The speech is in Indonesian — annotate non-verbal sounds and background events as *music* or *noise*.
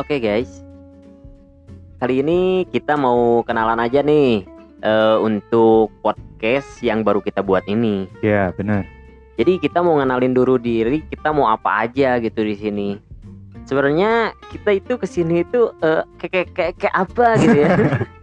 Oke guys, kali ini kita mau kenalan aja nih uh, untuk podcast yang baru kita buat ini. Ya benar. Jadi kita mau ngenalin dulu diri, kita mau apa aja gitu di sini. Sebenarnya kita itu ke sini itu eh, uh, kayak kayak kayak apa gitu ya? *laughs*